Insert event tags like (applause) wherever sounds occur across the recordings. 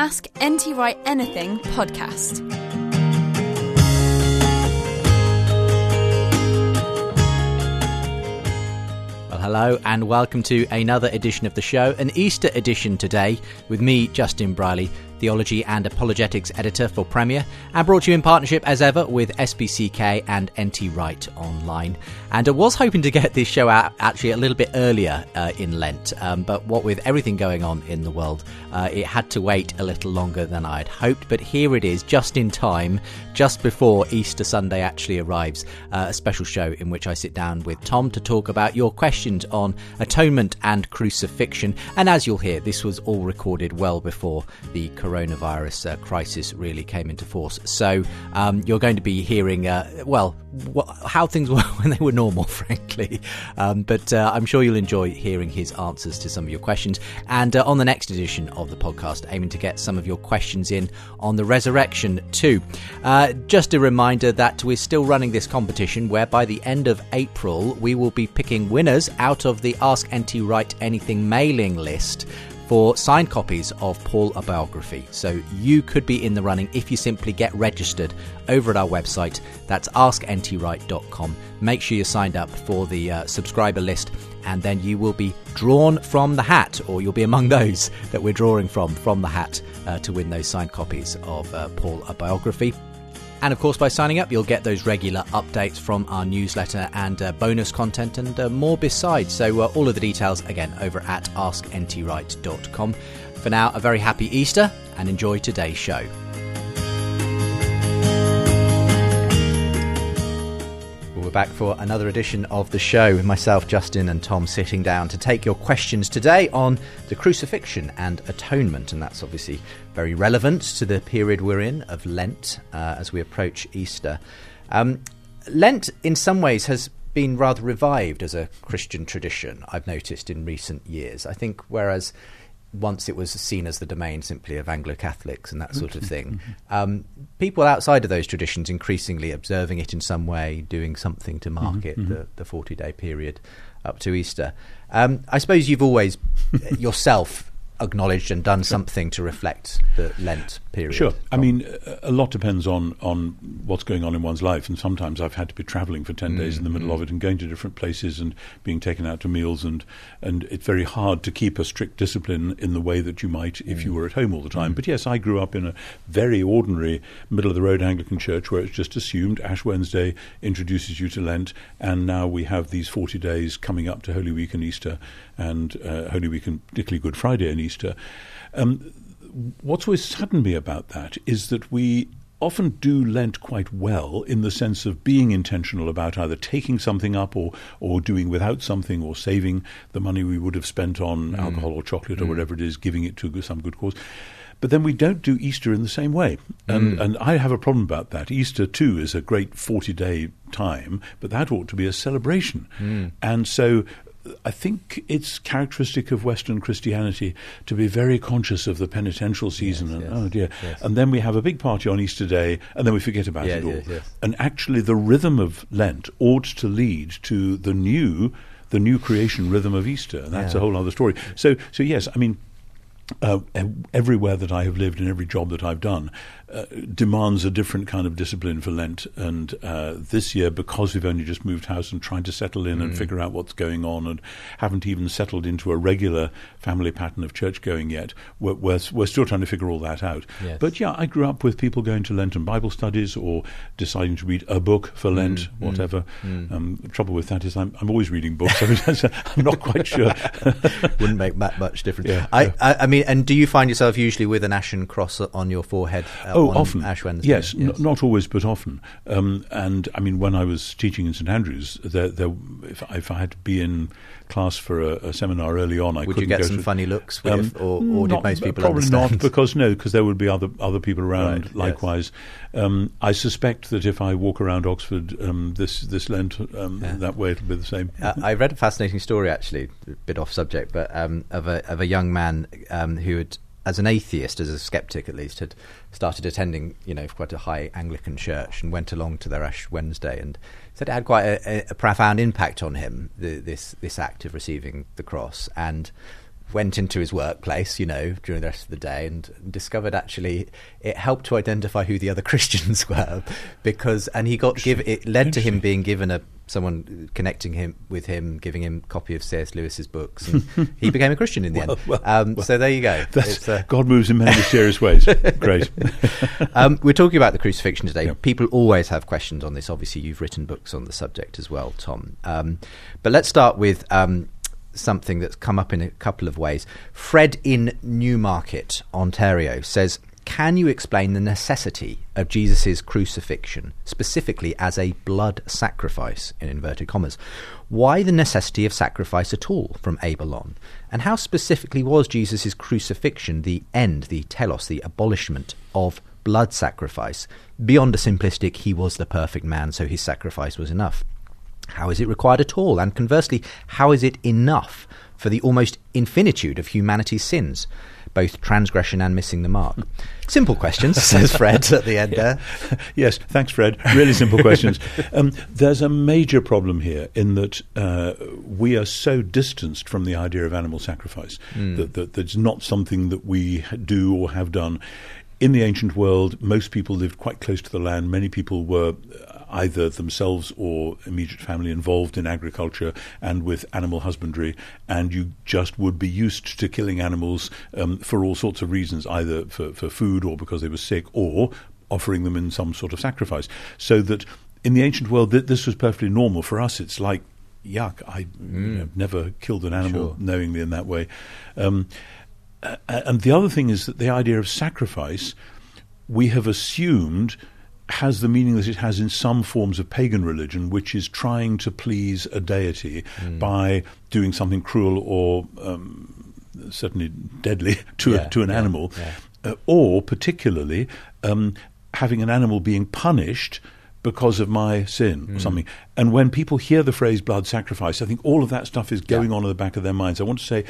Ask NT Wright Anything podcast. Well, hello, and welcome to another edition of the show, an Easter edition today, with me, Justin Brierley, theology and apologetics editor for Premier, and brought you in partnership as ever with SPCK and NT Wright Online. And I was hoping to get this show out actually a little bit earlier uh, in Lent, um, but what with everything going on in the world, uh, it had to wait a little longer than I'd hoped. But here it is, just in time, just before Easter Sunday actually arrives, uh, a special show in which I sit down with Tom to talk about your questions on atonement and crucifixion. And as you'll hear, this was all recorded well before the coronavirus uh, crisis really came into force. So um, you're going to be hearing, uh, well, wh- how things were (laughs) when they were normal, (laughs) frankly. Um, but uh, I'm sure you'll enjoy hearing his answers to some of your questions. And uh, on the next edition of the podcast, aiming to get some of your questions in on the resurrection too. Uh, just a reminder that we're still running this competition where by the end of April we will be picking winners out of the Ask NT Wright Anything mailing list for signed copies of Paul a biography. So you could be in the running if you simply get registered over at our website. That's askntwright.com. Make sure you're signed up for the uh, subscriber list, and then you will be drawn from the hat, or you'll be among (laughs) those that we're drawing from from the hat uh, to win those signed copies of uh, Paul a biography. And of course, by signing up, you'll get those regular updates from our newsletter and uh, bonus content and uh, more besides. So, uh, all of the details again over at askntwright.com. For now, a very happy Easter and enjoy today's show. We're back for another edition of the show with myself, Justin, and Tom sitting down to take your questions today on the crucifixion and atonement. And that's obviously very relevant to the period we're in of Lent uh, as we approach Easter. Um, Lent, in some ways, has been rather revived as a Christian tradition, I've noticed in recent years. I think whereas once it was seen as the domain simply of Anglo Catholics and that sort of thing. Um, people outside of those traditions increasingly observing it in some way, doing something to mark it, the, the 40 day period up to Easter. Um, I suppose you've always (laughs) yourself acknowledged and done something to reflect the Lent period. Sure. I mean, a lot depends on, on what's going on in one's life, and sometimes I've had to be travelling for 10 days in the mm, middle of mm. it and going to different places and being taken out to meals, and, and it's very hard to keep a strict discipline in the way that you might if you mm. were at home all the time. But yes, I grew up in a very ordinary, middle of the road Anglican church where it's just assumed Ash Wednesday introduces you to Lent, and now we have these 40 days coming up to Holy Week and Easter, and uh, Holy Week and particularly Good Friday and Easter. Um, what's always saddened me about that is that we often do Lent quite well in the sense of being intentional about either taking something up or, or doing without something or saving the money we would have spent on mm. alcohol or chocolate or mm. whatever it is, giving it to some good cause. But then we don't do Easter in the same way. And, mm. and I have a problem about that. Easter, too, is a great 40 day time, but that ought to be a celebration. And so I think it's characteristic of Western Christianity to be very conscious of the penitential season. and yes, oh dear! yes. And then we have a big party on Easter Day, and then we forget about Yes, it all. yes, yes. And actually, the rhythm of Lent ought to lead to the new, the new creation rhythm of Easter. And that's a whole other story. So, so yes, I mean. Uh, everywhere that I have lived and every job that I've done, uh, demands a different kind of discipline for Lent. And uh, this year, because we've only just moved house and trying to settle in mm. and figure out what's going on, and haven't even settled into a regular family pattern of church going yet, we're, we're, we're still trying to figure all that out. Yes. But yeah, I grew up with people going to Lenten Bible studies or deciding to read a book for Lent, mm. mm whatever. Mm. Um, the trouble with that is I'm, I'm always reading books. (laughs) I'm not quite sure. (laughs) Wouldn't make that much difference. Yeah, I, yeah. I, I, mean, and do you find yourself usually with an ashen cross on your forehead? Uh, oh, often. Ash Wednesday. Yes, yes. N- not always, but often. Um, and I mean, when I was teaching in St Andrews, there, there, if, if I had to be in class for a, a seminar early on, I would couldn't you get some to, funny looks with, um, or, or not, did most people probably understand? not because no, because there would be other other people around right, likewise. Yes. Um, I suspect that if I walk around Oxford um, this this Lent um, yeah. that way, it'll be the same. Uh, I read a fascinating story actually, a bit off subject, but um, of a of a young man um, who had as an atheist, as a skeptic at least, had started attending, you know, quite a high Anglican church and went along to their Ash Wednesday and said it had quite a, a profound impact on him, the, this this act of receiving the cross, and went into his workplace, you know, during the rest of the day and discovered actually it helped to identify who the other (laughs) Christians were because and he got give it led to him being given a someone connecting him with him, giving him a copy of C.S. Lewis's books, and he (laughs) became a Christian in the well, end. Well, um, well, so there you go. Uh, God moves in many mysterious ways. (laughs) Great. um, we're talking about the crucifixion today. Yep. People always have questions on this. Obviously, you've written books on the subject as well, Tom. Um, but let's start with um, something that's come up in a couple of ways. Fred in Newmarket, Ontario, says can you explain the necessity of Jesus' crucifixion, specifically as a blood sacrifice, in inverted commas? Why the necessity of sacrifice at all from Abel on? And how specifically was Jesus' crucifixion the end, the telos, the abolishment of blood sacrifice? Beyond a simplistic, he was the perfect man, so his sacrifice was enough. How is it required at all? And conversely, how is it enough for the almost infinitude of humanity's sins? both transgression and missing the mark? Simple questions, (laughs) says Fred at the end yeah. there. (laughs) yes, thanks, Fred. Really simple questions. Um, there's a major problem here in that uh, we are so distanced from the idea of animal sacrifice mm. that, that that's not something that we do or have done in the ancient world, most people lived quite close to the land. Many people were either themselves or immediate family involved in agriculture and with animal husbandry, and you just would be used to killing animals um, for all sorts of reasons, either for, for food or because they were sick, or offering them in some sort of sacrifice. So that in the ancient world, th- this was perfectly normal. For us, it's like yuck. I mm. you know, never killed an animal sure. knowingly in that way. Um, and the other thing is that the idea of sacrifice, we have assumed has the meaning that it has in some forms of pagan religion, which is trying to please a deity mm. by doing something cruel or um, certainly deadly (laughs) to, yeah, a, to an yeah, animal, yeah. Uh, or particularly um, having an animal being punished because of my sin mm. or something. And when people hear the phrase blood sacrifice, I think all of that stuff is going on in the back of their minds. I want to say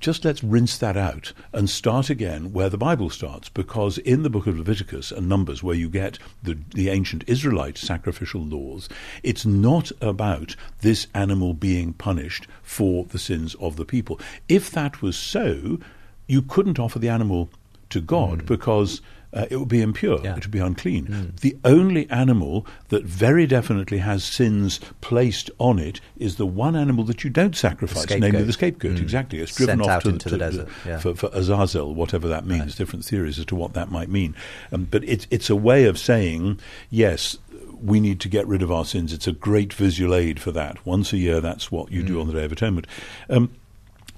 just let's rinse that out and start again where the Bible starts, because in the book of Leviticus and Numbers, where you get the, the ancient Israelite sacrificial laws, it's not about this animal being punished for the sins of the people. If that was so, you couldn't offer the animal to God mm. because uh, it would be impure. Yeah. It would be unclean. Mm. The only animal that very definitely has sins placed on it is the one animal that you don't sacrifice, the namely the scapegoat. Mm. Exactly, it's driven Sent off to, to, the, desert yeah. for, for, Azazel, whatever that means. Right. Different theories as to what that might mean. Um, but it's it's a way of saying yes. We need to get rid of our sins. It's a great visual aid for that. Once a year, that's what you do mm. on the Day of Atonement. Um,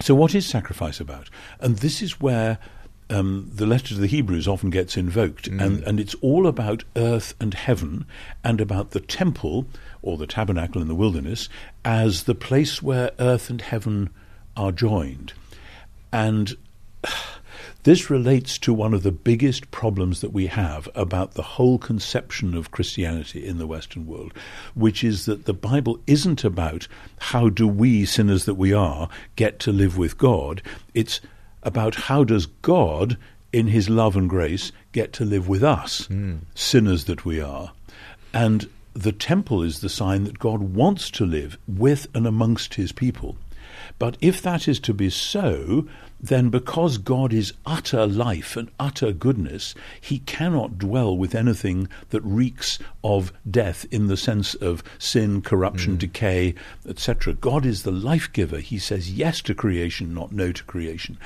so, what is sacrifice about? And this is where um, the letter to the Hebrews often gets invoked, mm. and, and it's all about earth and heaven and about the temple or the tabernacle in the wilderness as the place where earth and heaven are joined. And (sighs) this relates to one of the biggest problems that we have about the whole conception of Christianity in the Western world, which is that the Bible isn't about how do we, sinners that we are, get to live with God. It's about how does God, in his love and grace, get to live with us, mm. sinners that we are. And the temple is the sign that God wants to live with and amongst his people. But if that is to be so, then because God is utter life and utter goodness, he cannot dwell with anything that reeks of death in the sense of sin, corruption, mm. decay, etc. God is the life giver. He says yes to creation, not no to creation.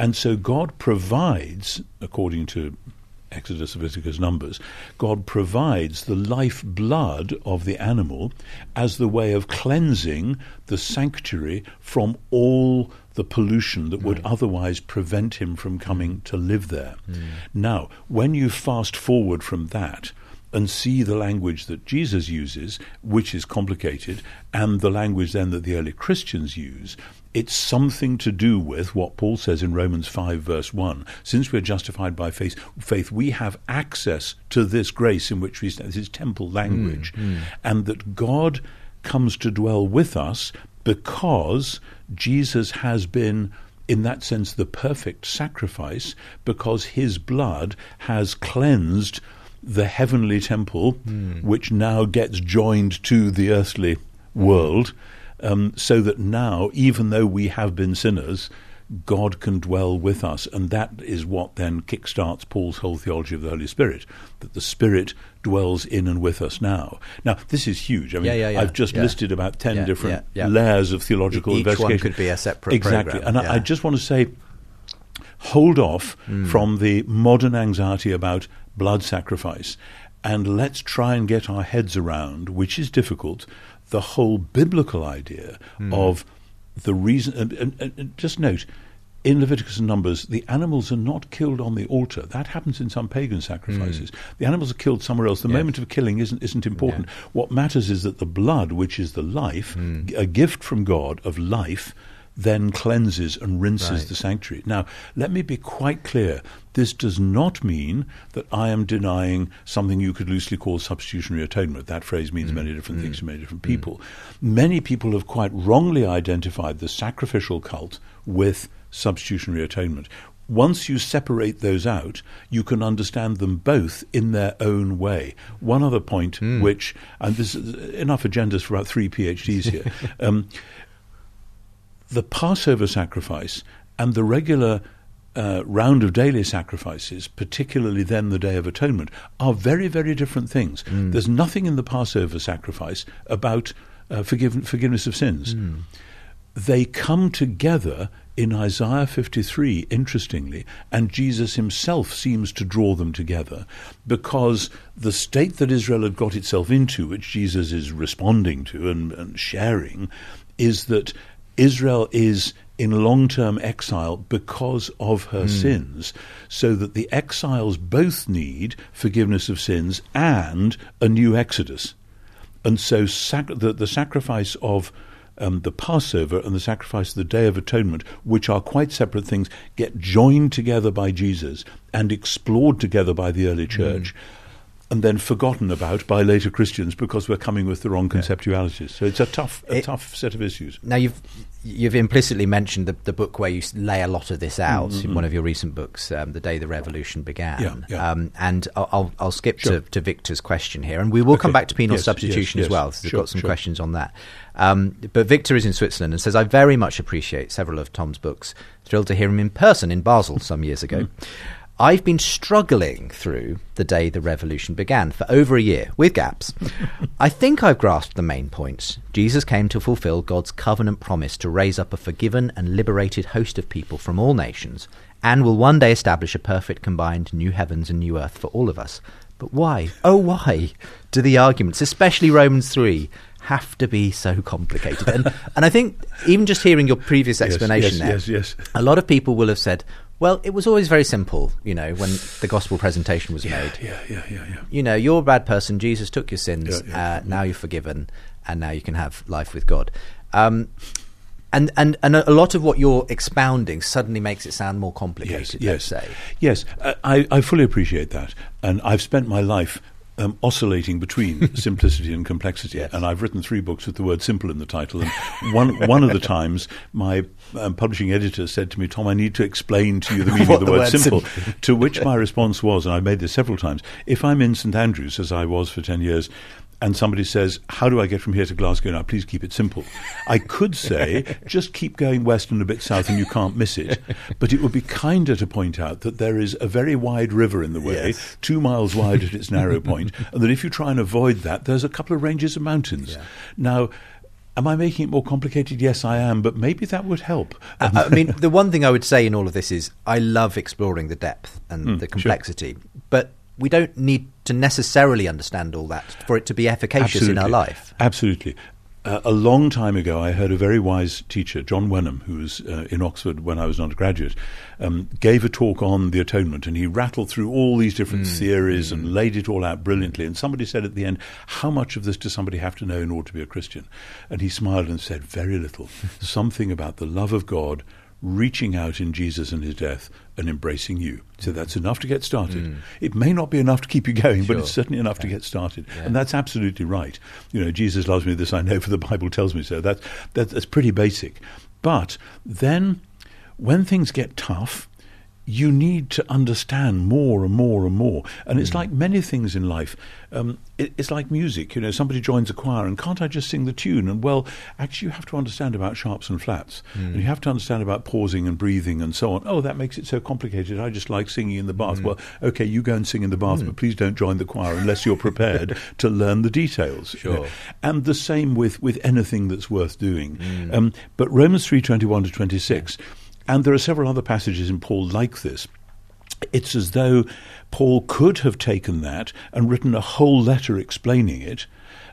And so God provides, according to Exodus, Leviticus, Numbers, God provides the life blood of the animal as the way of cleansing the sanctuary from all the pollution that would mm. otherwise prevent him from coming to live there. Mm. Now, when you fast forward from that, and see the language that Jesus uses, which is complicated, and the language then that the early Christians use, it's something to do with what Paul says in Romans 5, verse 1. Since we're justified by faith, faith we have access to this grace in which we stand. This is temple language. Mm, mm. And that God comes to dwell with us because Jesus has been, in that sense, the perfect sacrifice, because his blood has cleansed the heavenly temple, mm. which now gets joined to the earthly world um, so that now, even though we have been sinners, God can dwell with us. And that is what then kickstarts Paul's whole theology of the Holy Spirit, that the Spirit dwells in and with us now. Now, this is huge. I mean, yeah, yeah, yeah, I've just listed about 10 different layers of theological Each investigation. Each one could be a separate Exactly. Program. And I, I just want to say, hold off mm. from the modern anxiety about blood sacrifice and let's try and get our heads around, which is difficult, the whole biblical idea mm. of the reason. And, and, and, just note, in Leviticus and Numbers, the animals are not killed on the altar. That happens in some pagan sacrifices. Mm. The animals are killed somewhere else. The yes. moment of killing isn't isn't important. Yeah. What matters is that the blood, which is the life, mm. a gift from God of life, then cleanses and rinses right. the sanctuary. Now, let me be quite clear. This does not mean that I am denying something you could loosely call substitutionary atonement. That phrase means mm. many different mm. things to many different people. Mm. Many people have quite wrongly identified the sacrificial cult with substitutionary atonement. Once you separate those out, you can understand them both in their own way. One other point, mm. which, and this is enough agendas for about three PhDs here. (laughs) um, the Passover sacrifice and the regular uh, round of daily sacrifices, particularly then the Day of Atonement, are very, very different things. Mm. There's nothing in the Passover sacrifice about uh, forgive- forgiveness of sins. Mm. They come together in Isaiah 53, interestingly, and Jesus himself seems to draw them together because the state that Israel had got itself into, which Jesus is responding to and, and sharing, is that Israel is in long term exile because of her mm. sins, so that the exiles both need forgiveness of sins and a new exodus. And so sac- the, the, sacrifice of um, the Passover and the sacrifice of the Day of Atonement, which are quite separate things, get joined together by Jesus and explored together by the early church. Mm and then forgotten about by later Christians because we're coming with the wrong conceptualities. So it's a tough, a it, tough set of issues. Now you've you've implicitly mentioned the, the book where you lay a lot of this out mm-hmm. in one of your recent books, um, "The Day the Revolution Began." Yeah, yeah. Um, and I'll, I'll skip sure. to, to, Victor's question here, and we will okay. come back to penal yes, substitution yes, yes. as well. So we've got some sure. questions on that. Um, but Victor is in Switzerland and says, "I very much appreciate several of Tom's books. Thrilled to hear him in person in Basel some years ago." I've been struggling through the day the revolution began for over a year, with gaps. I think I've grasped the main points. Jesus came to fulfill God's covenant promise to raise up a forgiven and liberated host of people from all nations, and will one day establish a perfect combined new heavens and new earth for all of us. But why, oh why, do the arguments, especially Romans 3, have to be so complicated? And, and I think even just hearing your previous explanation yes, yes, there, yes, yes. a lot of people will have said, well, it was always very simple, you know, when the gospel presentation was yeah, made. Yeah, yeah, yeah, yeah. You know, you're a bad person. Jesus took your sins. Yeah, yeah, uh, now you're forgiven, and now you can have life with God. Um, and, and and a lot of what you're expounding suddenly makes it sound more complicated. Yes, yes, yes. Uh, I, I fully appreciate that, and I've spent my life um, oscillating between (laughs) simplicity and complexity. Yes. And I've written three books with the word simple in the title. And one, one of the times, my um, publishing editor said to me, Tom, I need to explain to you the (laughs) meaning of the, the word, word simple. simple. to which my response was, and I made this several times, if I'm in St Andrews, as I was for 10 years, and somebody says, How do I get from here to Glasgow now? Please keep it simple. I could say, (laughs) Just keep going west and a bit south and you can't miss it. But it would be kinder to point out that there is a very wide river in the way, Yes. two miles wide at its narrow point, (laughs) and that if you try and avoid that, there's a couple of ranges of mountains. Yeah. Now, Am I making it more complicated? Yes, I am, but maybe that would help. I, I mean, the one thing I would say in all of this is I love exploring the depth and Mm, the sure. complexity, but we don't need to necessarily understand all that for it to be efficacious in our life. Absolutely. Uh, a long time ago, I heard a very wise teacher, John Wenham, who was uh, in Oxford when I was an undergraduate, um, gave a talk on the atonement, and he rattled through all these different theories and laid it all out brilliantly. And somebody said at the end, "How much of this does somebody have to know in order to be a Christian?" And he smiled and said, "Very little. (laughs) Something about the love of God." Reaching out in Jesus and his death and embracing you. So mm. that's enough to get started. Mm. It may not be enough to keep you going, but it's certainly enough to get started. And that's absolutely right. You know, Jesus loves me, this I know, (laughs) for the Bible tells me so. That, that, that's pretty basic. But then, when things get tough, you need to understand more and more and more. And it's hmm. like many things in life. Um, it, it's like music. You know, somebody joins a choir, and can't I just sing the tune? And well, actually, you have to understand about sharps and flats, hmm. and you have to understand about pausing and breathing and so on. Oh, that makes it so complicated. I just like singing in the bath. Hmm. Well, okay, you go and sing in the bath, but please don't join the choir unless you're prepared (laughs) to learn the details. you know. Sure. And the same with, with anything that's worth doing. Um, but Romans three twenty one to twenty six. And there are several other passages in Paul like this. It's as though Paul could have taken that and written a whole letter explaining it.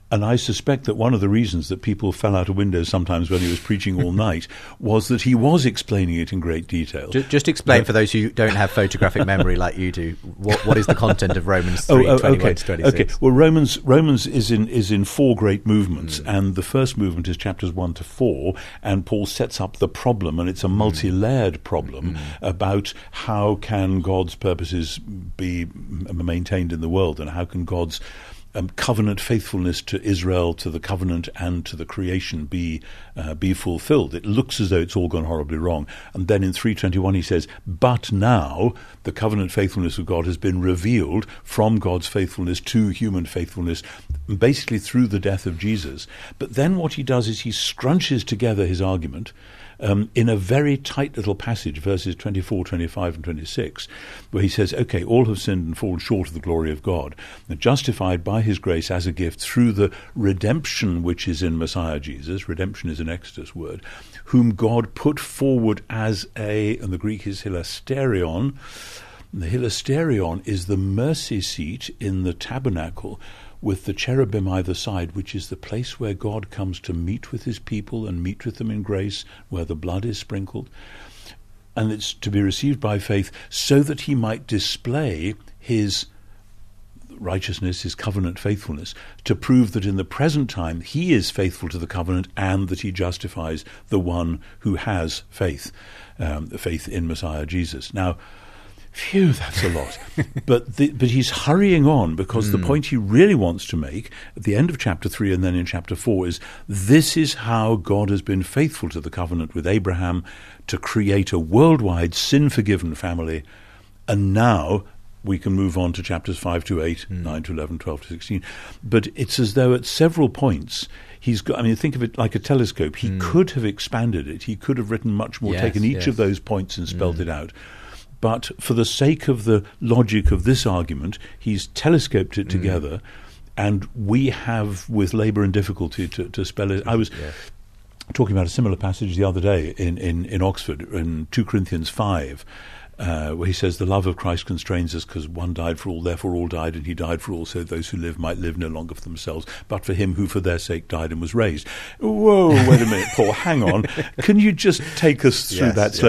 And I suspect that one of the reasons that people fell out of windows sometimes when he was preaching all (laughs) night was that he was explaining it in great detail. Just, just explain for those who don't have photographic memory like you do. What, what is the content of Romans three Oh, twenty one okay. to twenty six? Okay. Well, Romans Romans is in is in four great movements, Hmm. and the first movement is chapters one to four, and Paul sets up the problem, and it's Hmm. a multi-layered problem about how can God's purposes be maintained in the world, and how can God's um, covenant faithfulness to Israel, to the covenant, and to the creation be uh, be fulfilled. It looks as though it's all gone horribly wrong. And then in 321 he says, But now the covenant faithfulness of God has been revealed from God's faithfulness to human faithfulness, basically through the death of Jesus. But then what he does is he scrunches together his argument um, in a very tight little passage, verses 24, 25, and 26, where he says, Okay, all have sinned and fallen short of the glory of God, and justified by his grace as a gift through the redemption which is in Messiah Jesus. Redemption is an Exodus word, whom God put forward as a, and the Greek is hilasterion. The hilasterion is the mercy seat in the tabernacle with the cherubim either side, which is the place where God comes to meet with his people and meet with them in grace, where the blood is sprinkled. And it's to be received by faith so that he might display his righteousness, his covenant faithfulness, to prove that in the present time he is faithful to the covenant and that he justifies the one who has faith, um, faith in Messiah Jesus. Now, Phew, that's a lot. but the, but he's hurrying on because the hmm. point he really wants to make at the end of chapter three and then in chapter four is this is how God has been faithful to the covenant with Abraham to create a worldwide sin forgiven family, and now we can move on to chapters 5 to 8, hmm. 9 to 11, 12 to 16. But it's as though at several points he's got, I mean, think of it like a telescope. He hmm. could have expanded it, he could have written much more, Yes, taken each yes. of those points and spelled it out. But for the sake of the logic of this argument, he's telescoped it together, and we have, with labour and difficulty, to, to spell it. I was talking about a similar passage the other day in, in, in Oxford, in 2 Corinthians 5. Uh, where he says, The love of Christ constrains us because one died for all, therefore all died, and he died for all, so those who live might live no longer for themselves, but for him who for their sake died and was raised. Whoa, wait a minute, Paul, hang on. (laughs) Can you just take us through Yes, that yes.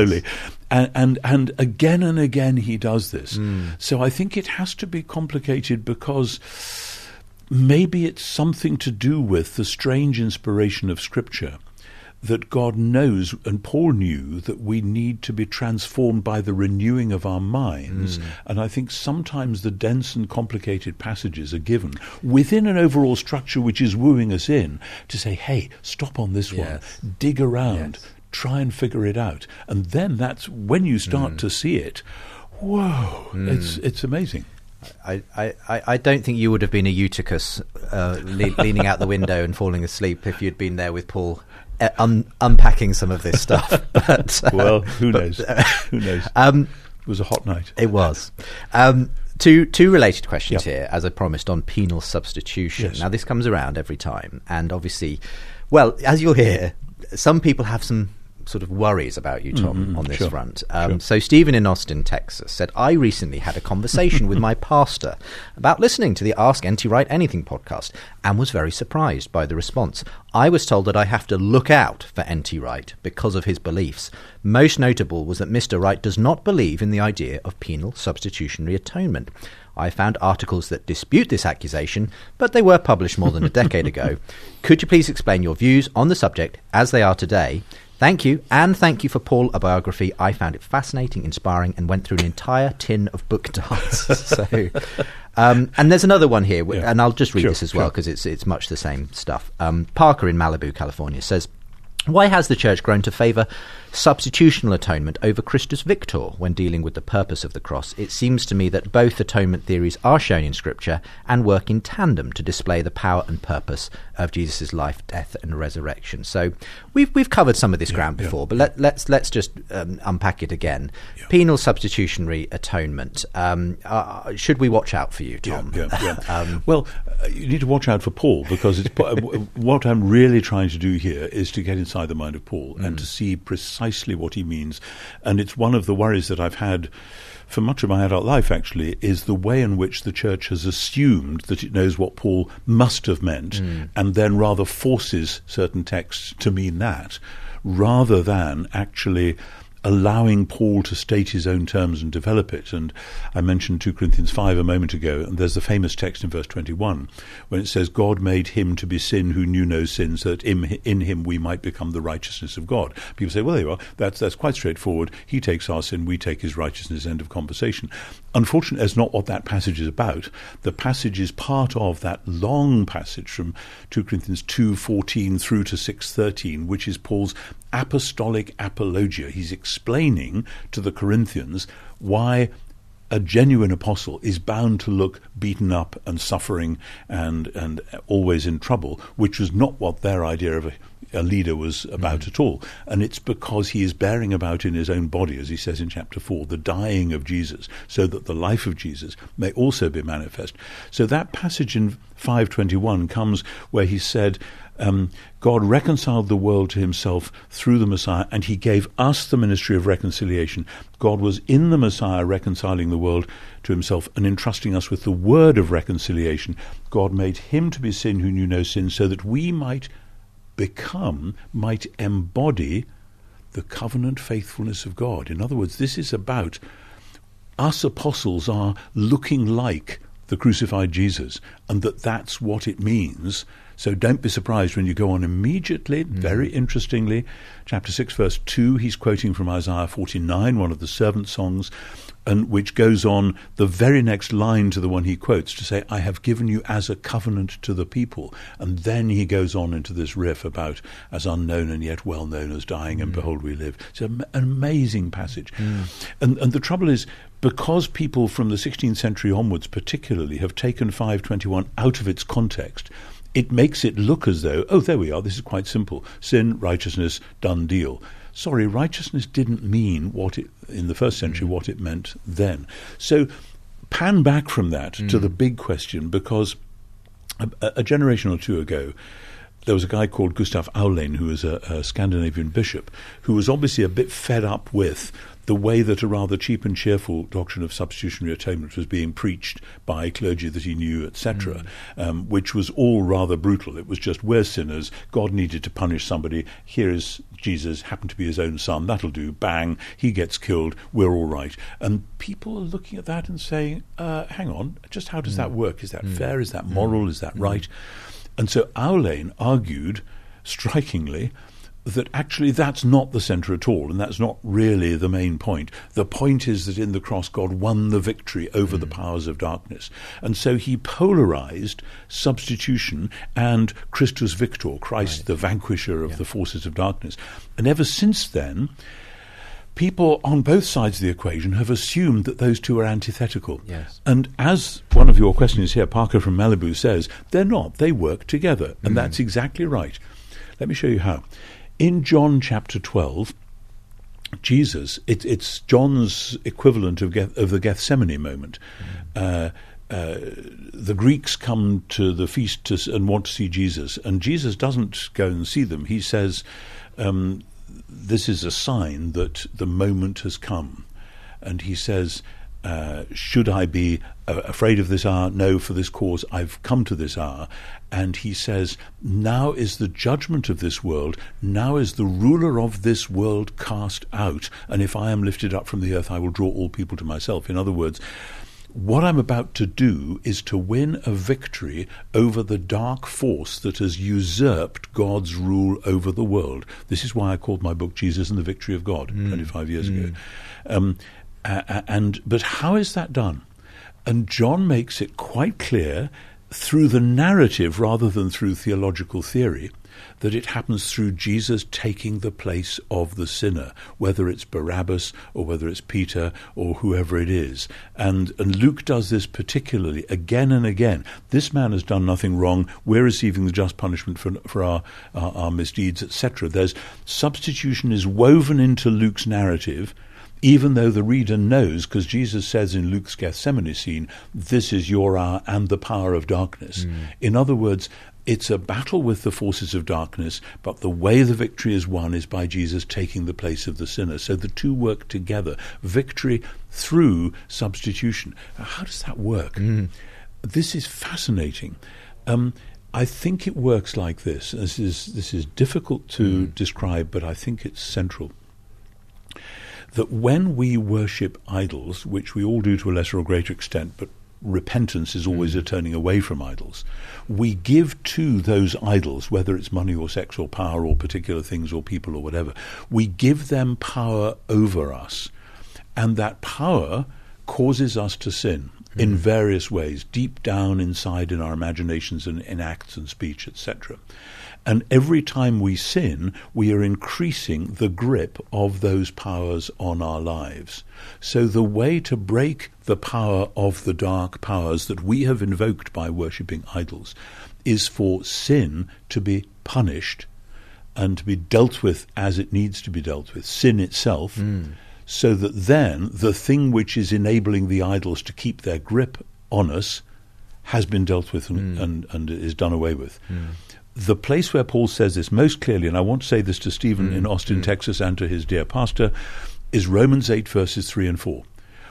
And, and and again and again he does this. Hmm. So I think it has to be complicated because maybe it's something to do with the strange inspiration of Scripture that God knows, and Paul knew, that we need to be transformed by the renewing of our minds. Hmm. And I think sometimes the dense and complicated passages are given within an overall structure which is wooing us in to say, hey, stop on this Yes. one, dig around, Yes. Try and figure it out. And then that's when you start to see it. Whoa, it's, it's amazing. I, I, I don't think you would have been a Eutychus uh, le- leaning out the window and falling asleep if you'd been there with Paul uh, un- unpacking some of this stuff. (laughs) But, uh, well, who but, knows? uh, (laughs) who knows? Um, it was a hot night. It was. Um, two two related questions Yep. here, as I promised, on penal substitution. Yes. Now, this comes around every time, and obviously, well, as you'll hear, some people have some sort of worries about you, Tom, Mhm, on this sure, front. Um, sure. So, Stephen in Austin, Texas, said, I recently had a conversation with my (laughs) pastor about listening to the Ask NT Wright Anything podcast and was very surprised by the response. I was told that I have to look out for NT Wright because of his beliefs. Most notable was that Mr. Wright does not believe in the idea of penal substitutionary atonement. I found articles that dispute this accusation, but they were published more than a decade ago. (laughs) Could you please explain your views on the subject as they are today? Thank you, and thank you for Paul, a biography. I found it fascinating, inspiring, and went through an entire tin of book (laughs) darts. so, um, and there's another one here, Yeah. and I'll just read Sure, this as well sure. because it's it's much the same stuff. Um, Parker in Malibu, California, says. Why has the Church grown to favour substitutional atonement over Christus Victor when dealing with the purpose of the cross? It seems to me that both atonement theories are shown in Scripture and work in tandem to display the power and purpose of Jesus' life, death, and resurrection. So we've we've covered some of this ground yeah, before, but let, let's let's just um, unpack it again. Yeah. Penal substitutionary atonement. Um, uh, should we watch out for you, Tom? Yeah, yeah, yeah. (laughs) Um, well, uh, you need to watch out for Paul because it's, (laughs) what I'm really trying to do here is to get inside the mind of Paul and to see precisely what he means. And it's one of the worries that I've had for much of my adult life, actually, is the way in which the church has assumed that it knows what Paul must have meant hmm. and then rather forces certain texts to mean that rather than actually allowing Paul to state his own terms and develop it. And I mentioned 2 Corinthians 5 a moment ago, and there's the famous text in verse 21 when it says, God made him to be sin who knew no sin, so that in, in him we might become the righteousness of God. People say, well, there you are. That's, that's quite straightforward. He takes our sin, we take his righteousness, end of conversation. Unfortunately, that's not what that passage is about. The passage is part of that long passage from 2 Corinthians 2.14 through to 6.13, which is Paul's apostolic apologia. He's explaining to the Corinthians why a genuine apostle is bound to look beaten up and suffering and and always in trouble, which was not what their idea of a, a leader was about mm. at all. And it's because he is bearing about in his own body, as he says in chapter four, the dying of Jesus, so that the life of Jesus may also be manifest. So that passage in five twenty one comes where he said. Um, God reconciled the world to himself through the Messiah, and he gave us the ministry of reconciliation. God was in the Messiah reconciling the world to himself and entrusting us with the word of reconciliation. God made him to be sin who knew no sin, so that we might become, might embody the covenant faithfulness of God. In other words, this is about us apostles are looking like the crucified Jesus, and that that's what it means. So don't be surprised when you go on immediately, mm-hmm. very interestingly, chapter 6, verse 2, he's quoting from Isaiah 49, one of the servant songs, and which goes on the very next line to the one he quotes to say, I have given you as a covenant to the people. And then he goes on into this riff about as unknown and yet well known as dying, and mm. behold, we live. It's an amazing passage. Mm. And, and the trouble is, because people from the 16th century onwards, particularly, have taken 521 out of its context, it makes it look as though, oh, there we are, this is quite simple. Sin, righteousness, done deal. Sorry, righteousness didn't mean what it, in the first century, mm. what it meant then. So pan back from that to mm. the big question, because a, a generation or two ago, there was a guy called Gustav Aulén, who was a, a Scandinavian bishop, who was obviously a bit fed up with the way that a rather cheap and cheerful doctrine of substitutionary atonement was being preached by clergy that he knew, etc., mm. um, which was all rather brutal. It was just, we're sinners, God needed to punish somebody, here is Jesus, happened to be his own son, that'll do, bang, he gets killed, we're all right. And people are looking at that and saying, uh, hang on, just how does that mm. work? Is that mm. fair? Is that moral? Is that right? And so Aulén argued strikingly that actually that's not the centre at all, and that's not really the main point. The point is that in the cross, God won the victory over the hmm. powers of darkness. And so he polarized substitution and Christus Victor, Christ the vanquisher of the forces of darkness. And ever since then, people on both sides of the equation have assumed that those two are antithetical. Yes. And as one of your questions here, Parker from Malibu says, they're not. They work together. And hmm. that's exactly right. Let me show you how. In John chapter 12, Jesus, it, it's John's equivalent of, of the Gethsemane moment. Uh, uh, the Greeks come to the feast to, and want to see Jesus, and Jesus doesn't go and see them. He says, um, This is a sign that the moment has come. And he says, uh, should I be uh, afraid of this hour? No, for this cause I've come to this hour. And he says, Now is the judgment of this world, now is the ruler of this world cast out. And if I am lifted up from the earth, I will draw all people to myself. In other words, what I'm about to do is to win a victory over the dark force that has usurped God's rule over the world. This is why I called my book Jesus and the Victory of God mm. 25 years mm. ago. Um, uh, and but how is that done? And John makes it quite clear through the narrative rather than through theological theory that it happens through Jesus taking the place of the sinner, whether it's Barabbas or whether it's Peter or whoever it is. And, and Luke does this particularly again and again. This man has done nothing wrong. We're receiving the just punishment for, for our, our, our misdeeds, etc. There's substitution is woven into Luke's narrative even though the reader knows, because Jesus says in Luke's Gethsemane scene, this is your hour and the power of darkness. Mm. In other words, it's a battle with the forces of darkness, but the way the victory is won is by Jesus taking the place of the sinner. So the two work together. Victory through substitution. Now, how does that work? Mm. This is fascinating. Um, I think it works like this. This is this is difficult to mm. describe, but I think it's central that when we worship idols, which we all do to a lesser or greater extent, but repentance is always mm. a turning away from idols. We give to those idols, whether it's money or sex or power or particular things or people or whatever, we give them power over us. And that power causes us to sin mm. in various ways, deep down inside in our imaginations and in acts and speech, etc. And every time we sin, we are increasing the grip of those powers on our lives. So the way to break the power of the dark powers that we have invoked by worshipping idols is for sin to be punished and to be dealt with as it needs to be dealt with, sin itself, mm. so that then the thing which is enabling the idols to keep their grip on us has been dealt with and, mm. and, and is done away with. Mm the place where Paul says this most clearly, and I want to say this to Stephen mm, in Austin, mm. Texas, and to his dear pastor, is Romans 8, verses 3 and 4,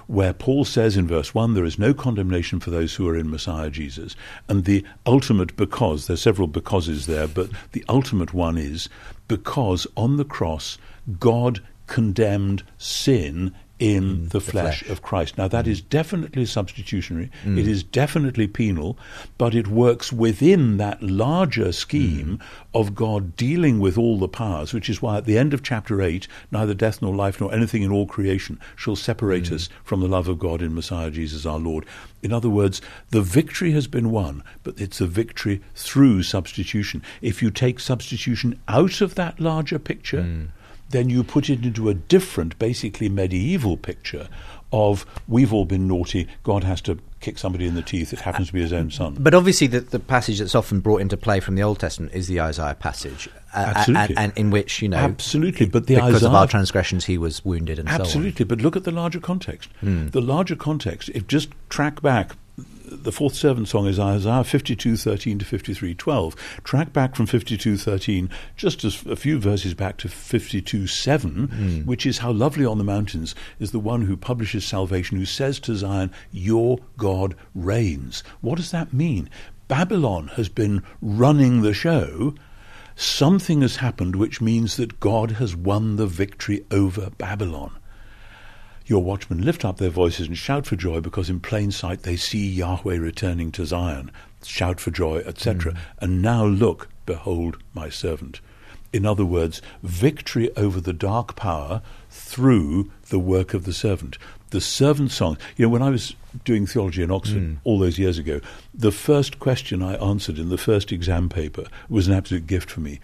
where Paul says in verse 1, there is no condemnation for those who are in Messiah Jesus. And the ultimate because, there are several becauses there, but the ultimate one is because on the cross, God condemned sin in mm, the, flesh, flesh, of Christ. Now, that mm. is definitely substitutionary, mm. it is definitely penal, but it works within that larger scheme mm. of God dealing with all the powers, which is why at the end of chapter 8, neither death nor life nor anything in all creation shall separate mm. us from the love of God in Messiah Jesus our Lord. In other words, the victory has been won, but it's a victory through substitution. If you take substitution out of that larger picture, mm then you put it into a different, basically medieval picture of we've all been naughty, God has to kick somebody in the teeth, it happens to be his own son. But obviously, the, the passage that's often brought into play from the Old Testament is the Isaiah passage. Uh, absolutely. And, and, in which, you know. Absolutely. But the because Isaiah, of our transgressions, he was wounded and Absolutely. So but look at the larger context. Mm. The larger context, if just track back the fourth servant song is Isaiah 52:13 to 53:12. Track back from 52:13 just as a few verses back to 52:7, mm. which is how lovely on the mountains is the one who publishes salvation, who says to Zion, "Your God reigns." What does that mean? Babylon has been running the show. Something has happened which means that God has won the victory over Babylon your watchmen lift up their voices and shout for joy because in plain sight they see Yahweh returning to Zion. Shout for joy, etc. Mm. And now look, behold my servant. In other words, victory over the dark power through the work of the servant. The servant song. You know, when I was doing theology in Oxford mm. all those years ago, the first question I answered in the first exam paper was an absolute gift for me.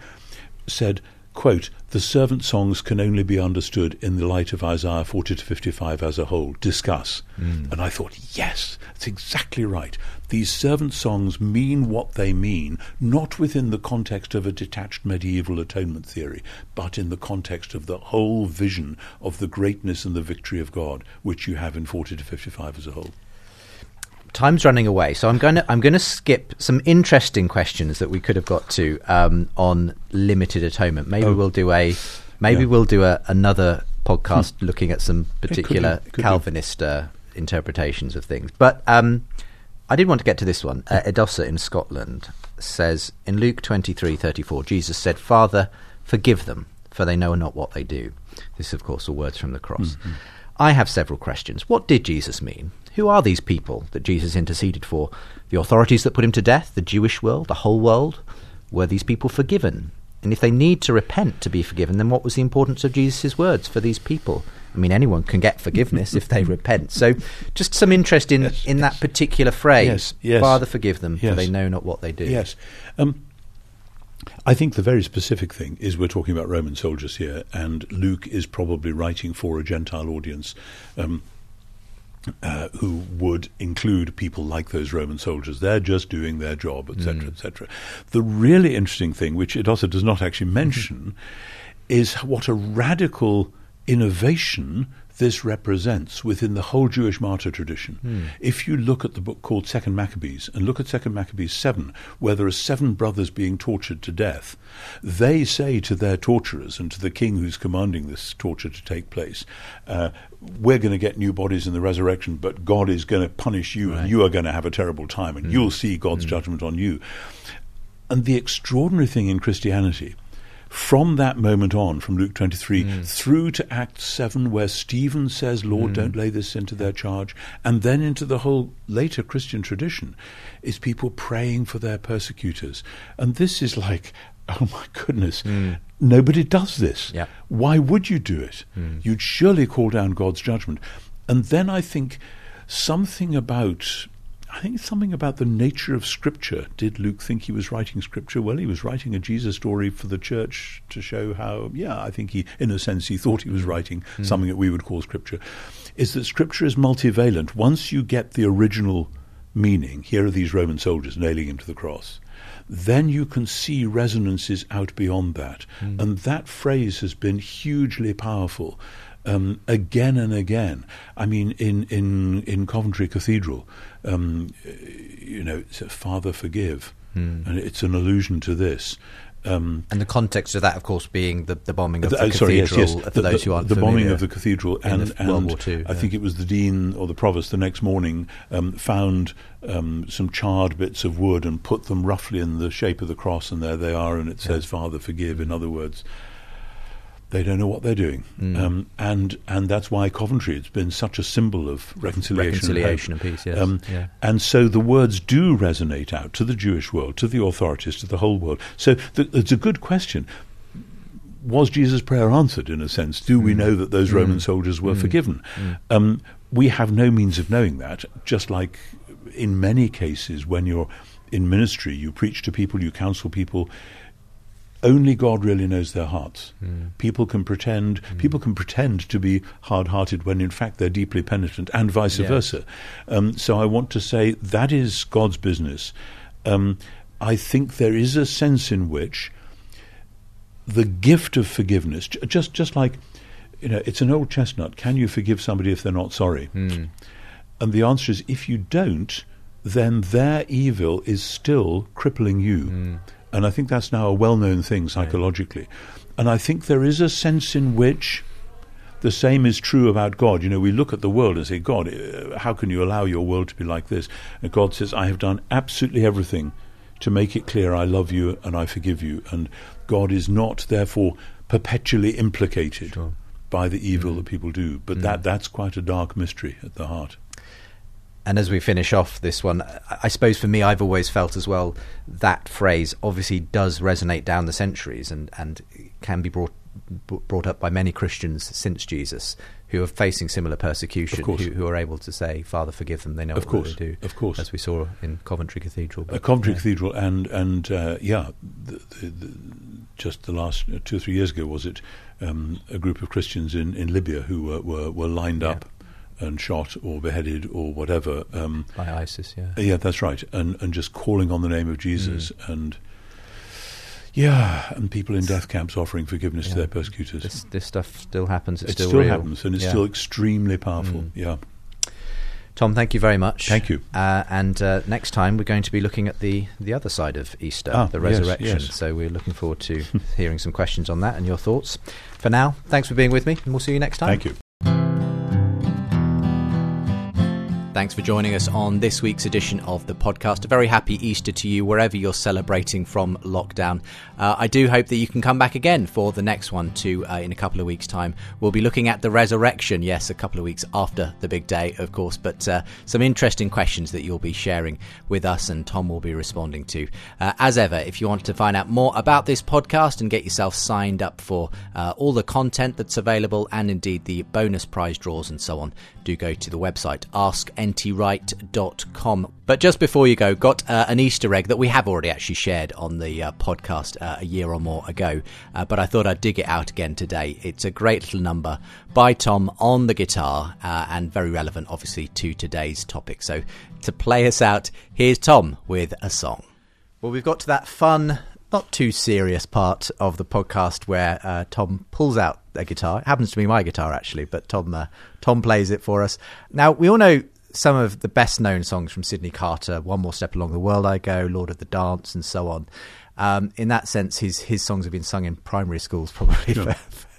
Said, quote, the servant songs can only be understood in the light of Isaiah 40 to 55 as a whole. Discuss. Mm. And I thought, yes, that's exactly right. These servant songs mean what they mean, not within the context of a detached medieval atonement theory, but in the context of the whole vision of the greatness and the victory of God, which you have in 40 to 55 as a whole time's running away, so I'm going to I'm going to skip some interesting questions that we could have got to um, on limited atonement. Maybe oh. we'll do a maybe yeah. we'll do a, another podcast hmm. looking at some particular could could Calvinist uh, interpretations of things. But um, I did want to get to this one. Uh, Edosa in Scotland says in Luke twenty three thirty four, Jesus said, "Father, forgive them, for they know not what they do." This, of course, are words from the cross. Mm-hmm. I have several questions. What did Jesus mean? Who are these people that Jesus interceded for? The authorities that put him to death, the Jewish world, the whole world? Were these people forgiven? And if they need to repent to be forgiven, then what was the importance of Jesus' words for these people? I mean, anyone can get forgiveness if they repent. So, just some interest in, yes, in yes. that particular phrase. Yes, yes. Father, forgive them, for they know not what they do. Yes. Um, I think the very specific thing is we're talking about Roman soldiers here, and Luke is probably writing for a Gentile audience. Um, uh, who would include people like those Roman soldiers. They're just doing their job, etc., mm. etc. The really interesting thing, which it also does not actually mention, is what a radical innovation this represents within the whole Jewish martyr tradition. Mm. If you look at the book called Second Maccabees and look at Second Maccabees 7, where there are seven brothers being tortured to death, they say to their torturers and to the king who's commanding this torture to take place, uh, we're going to get new bodies in the resurrection, but God is going to punish you right. and you are going to have a terrible time and mm. you'll see God's mm. judgment on you. And the extraordinary thing in Christianity from that moment on, from Luke 23, mm. through to Act 7, where Stephen says, Lord, mm. don't lay this into their charge, and then into the whole later Christian tradition, is people praying for their persecutors. And this is like, (laughs) oh my goodness, mm. nobody does this. Yeah. Why would you do it? Mm. You'd surely call down God's judgment. And then I think something about I think something about the nature of Scripture. Did Luke think he was writing Scripture? Well, he was writing a Jesus story for the church to show how, yeah, I think he, in a sense, he thought he was writing mm. something that we would call Scripture. Is that Scripture is multivalent. Once you get the original meaning, here are these Roman soldiers nailing him to the cross, then you can see resonances out beyond that. Mm. And that phrase has been hugely powerful um, again and again. I mean, in in in Coventry Cathedral, um, you know, it's a Father forgive, mm. and it's an allusion to this. Um, and the context of that, of course, being the, the bombing of the, the cathedral. Sorry, yes, yes. For the, those who aren't the bombing of the cathedral, and, and World War II, I yeah. think it was the dean or the provost the next morning um, found um, some charred bits of wood and put them roughly in the shape of the cross, and there they are, and it yeah. says "Father, forgive." In other words, they don't know what they're doing, mm. um, and and that's why Coventry has been such a symbol of reconciliation, reconciliation and, and peace. Yes, um, yeah. and so the words do resonate out to the Jewish world, to the authorities, to the whole world. So th- it's a good question. Was Jesus' prayer answered in a sense? Do mm. we know that those mm. Roman soldiers were mm. forgiven? Mm. Um, we have no means of knowing that. Just like in many cases, when you're in ministry, you preach to people, you counsel people only God really knows their hearts. Mm. People can pretend mm. people can pretend to be hard-hearted when in fact they're deeply penitent, and vice yes. versa. Um, so I want to say that is God's business. Um, I think there is a sense in which the gift of forgiveness, just just like you know, it's an old chestnut. Can you forgive somebody if they're not sorry? Mm. And the answer is, if you don't, then their evil is still crippling you. Mm. And I think that's now a well known thing psychologically. And I think there is a sense in which the same is true about God. You know, we look at the world and say, God, uh, how can you allow your world to be like this? And God says, I have done absolutely everything to make it clear I love you and I forgive you. And God is not, therefore, perpetually implicated sure. by the evil mm. that people do. But mm. that, that's quite a dark mystery at the heart. And as we finish off this one, I suppose for me, I've always felt as well that phrase obviously does resonate down the centuries and, and can be brought brought up by many Christians since Jesus who are facing similar persecution, who, who are able to say, "Father, forgive them; they know Of what course, they do." of course. as we saw in Coventry Cathedral. Uh, Coventry yeah. Cathedral, and and uh, yeah, the, the, the, just the last uh, two or three years ago was it um, a group of Christians in, in Libya who were were, were lined Yeah. up and shot or beheaded or whatever. Um, by ISIS. Yeah, yeah, that's right, and and just calling on the name of Jesus Mm. and. Yeah, and people in death camps offering forgiveness Yeah. to their persecutors. this this stuff still happens. It's it still, still, happens, and it's Yeah. still extremely powerful. Mm. Yeah. Tom, thank you very much. Thank you. Uh, and uh, next time we're going to be looking at the, the other side of Easter, Ah, the yes, resurrection. yes. So we're looking forward to (laughs) hearing some questions on that and your thoughts. For now, thanks for being with me, and we'll see you next time. Thank you. Thanks for joining us on this week's edition of the podcast. A very happy Easter to you wherever you're celebrating from lockdown. Uh, I do hope that you can come back again for the next one too uh, in a couple of weeks' time. We'll be looking at the resurrection, yes, a couple of weeks after the big day, of course, but uh, some interesting questions that you'll be sharing with us and Tom will be responding to. Uh, as ever, if you want to find out more about this podcast and get yourself signed up for uh, all the content that's available and indeed the bonus prize draws and so on, do go to the website askntwright.com. But just before you go, got uh, an Easter egg that we have already actually shared on the uh, podcast uh, a year or more ago, uh, but I thought I'd dig it out again today. It's a great little number by Tom on the guitar uh, and very relevant, obviously, to today's topic. So to play us out, here's Tom with a song. Well, we've got to that fun, not too serious part of the podcast where uh, Tom pulls out a guitar. It happens to be my guitar actually, but Tom uh, Tom plays it for us. Now we all know some of the best known songs from Sydney Carter: "One More Step Along the World I Go," "Lord of the Dance," and so on. Um, in that sense, his his songs have been sung in primary schools probably for,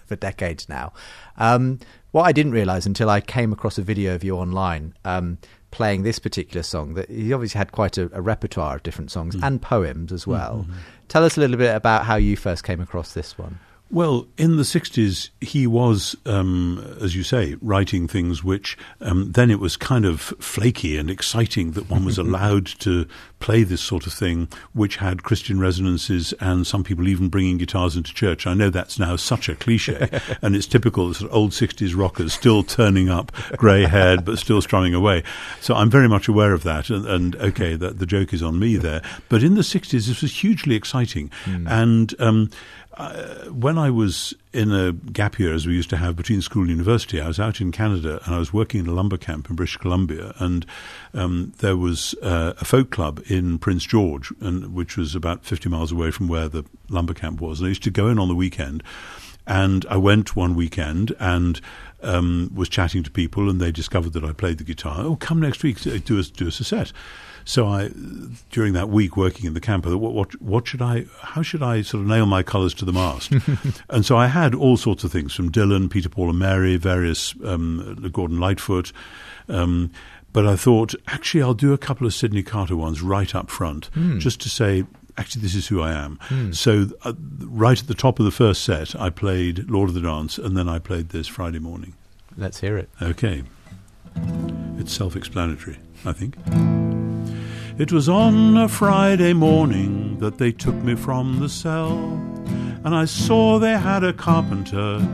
for decades now. Um, what I didn't realise until I came across a video of you online um, playing this particular song that he obviously had quite a, a repertoire of different songs and poems as well. Tell us a little bit about how you first came across this one. Well, in the 60s, he was, um, as you say, writing things which um, then it was kind of flaky and exciting that one was (laughs) allowed to play this sort of thing, which had Christian resonances and some people even bringing guitars into church. I know that's now such a cliche, (laughs) and it's typical sort of old 60s rockers still turning up, grey haired, but still strumming away. So I'm very much aware of that, and, and okay, that the joke is on me there. But in the 60s, this was hugely exciting. And um, uh, when I was in a gap year, as we used to have between school and university, I was out in Canada and I was working in a lumber camp in British Columbia, and um, there was uh, a folk club in Prince George, and which was about 50 miles away from where the lumber camp was. And I used to go in on the weekend, and I went one weekend and um, was chatting to people, and they discovered that I played the guitar. Oh, come next week, do us do us a set. So I, during that week working in the camp, I thought, what, what, what should I, how should I sort of nail my colours to the mast? (laughs) and so I had all sorts of things from Dylan, Peter, Paul, and Mary, various um, Gordon Lightfoot. Um, but I thought, actually, I'll do a couple of Sydney Carter ones right up front, just to say, actually, this is who I am. So uh, right at the top of the first set, I played Lord of the Dance, and then I played this Friday morning. Let's hear it. Okay. It's self explanatory, I think. It was on a Friday morning that they took me from the cell, and I saw they had a carpenter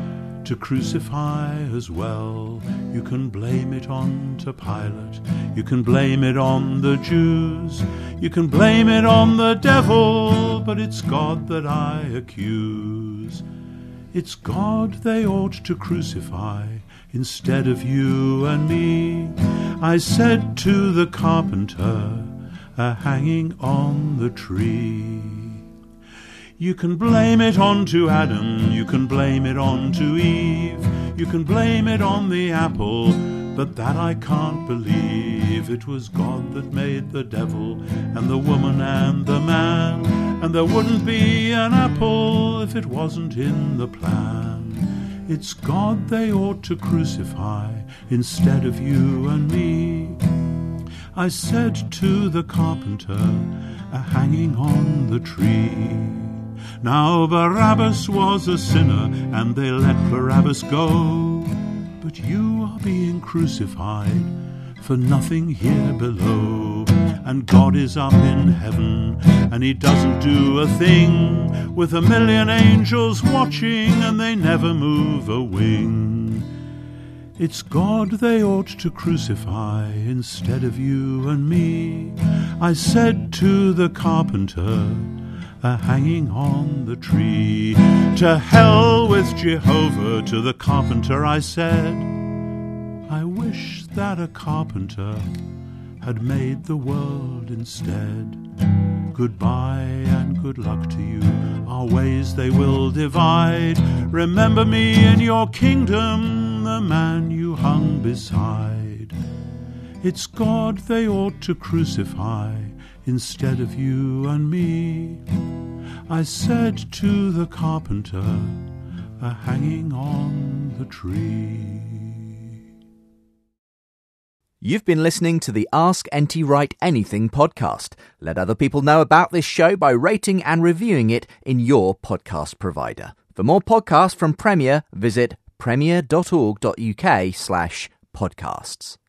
to crucify as well. You can blame it on to Pilate, you can blame it on the Jews, you can blame it on the devil, but it's God that I accuse. It's God they ought to crucify instead of you and me. I said to the carpenter, a hanging on the tree. You can blame it on to Adam, you can blame it on to Eve, you can blame it on the apple, but that I can't believe. It was God that made the devil and the woman and the man, and there wouldn't be an apple if it wasn't in the plan. It's God they ought to crucify instead of you and me. I said to the carpenter, a hanging on the tree. Now Barabbas was a sinner, and they let Barabbas go. But you are being crucified for nothing here below. and God is up in heaven, and he doesn't do a thing with a million angels watching, and they never move a wing. It's God they ought to crucify instead of you and me. I said to the carpenter, a hanging on the tree. To hell with Jehovah, to the carpenter I said, I wish that a carpenter had made the world instead. Goodbye and good luck to you. Our ways they will divide. Remember me in your kingdom, the man you hung beside. It's God they ought to crucify instead of you and me. I said to the carpenter, a hanging on the tree. You've been listening to the Ask NT Wright Anything podcast. Let other people know about this show by rating and reviewing it in your podcast provider. For more podcasts from Premier, visit premier.org.uk slash podcasts.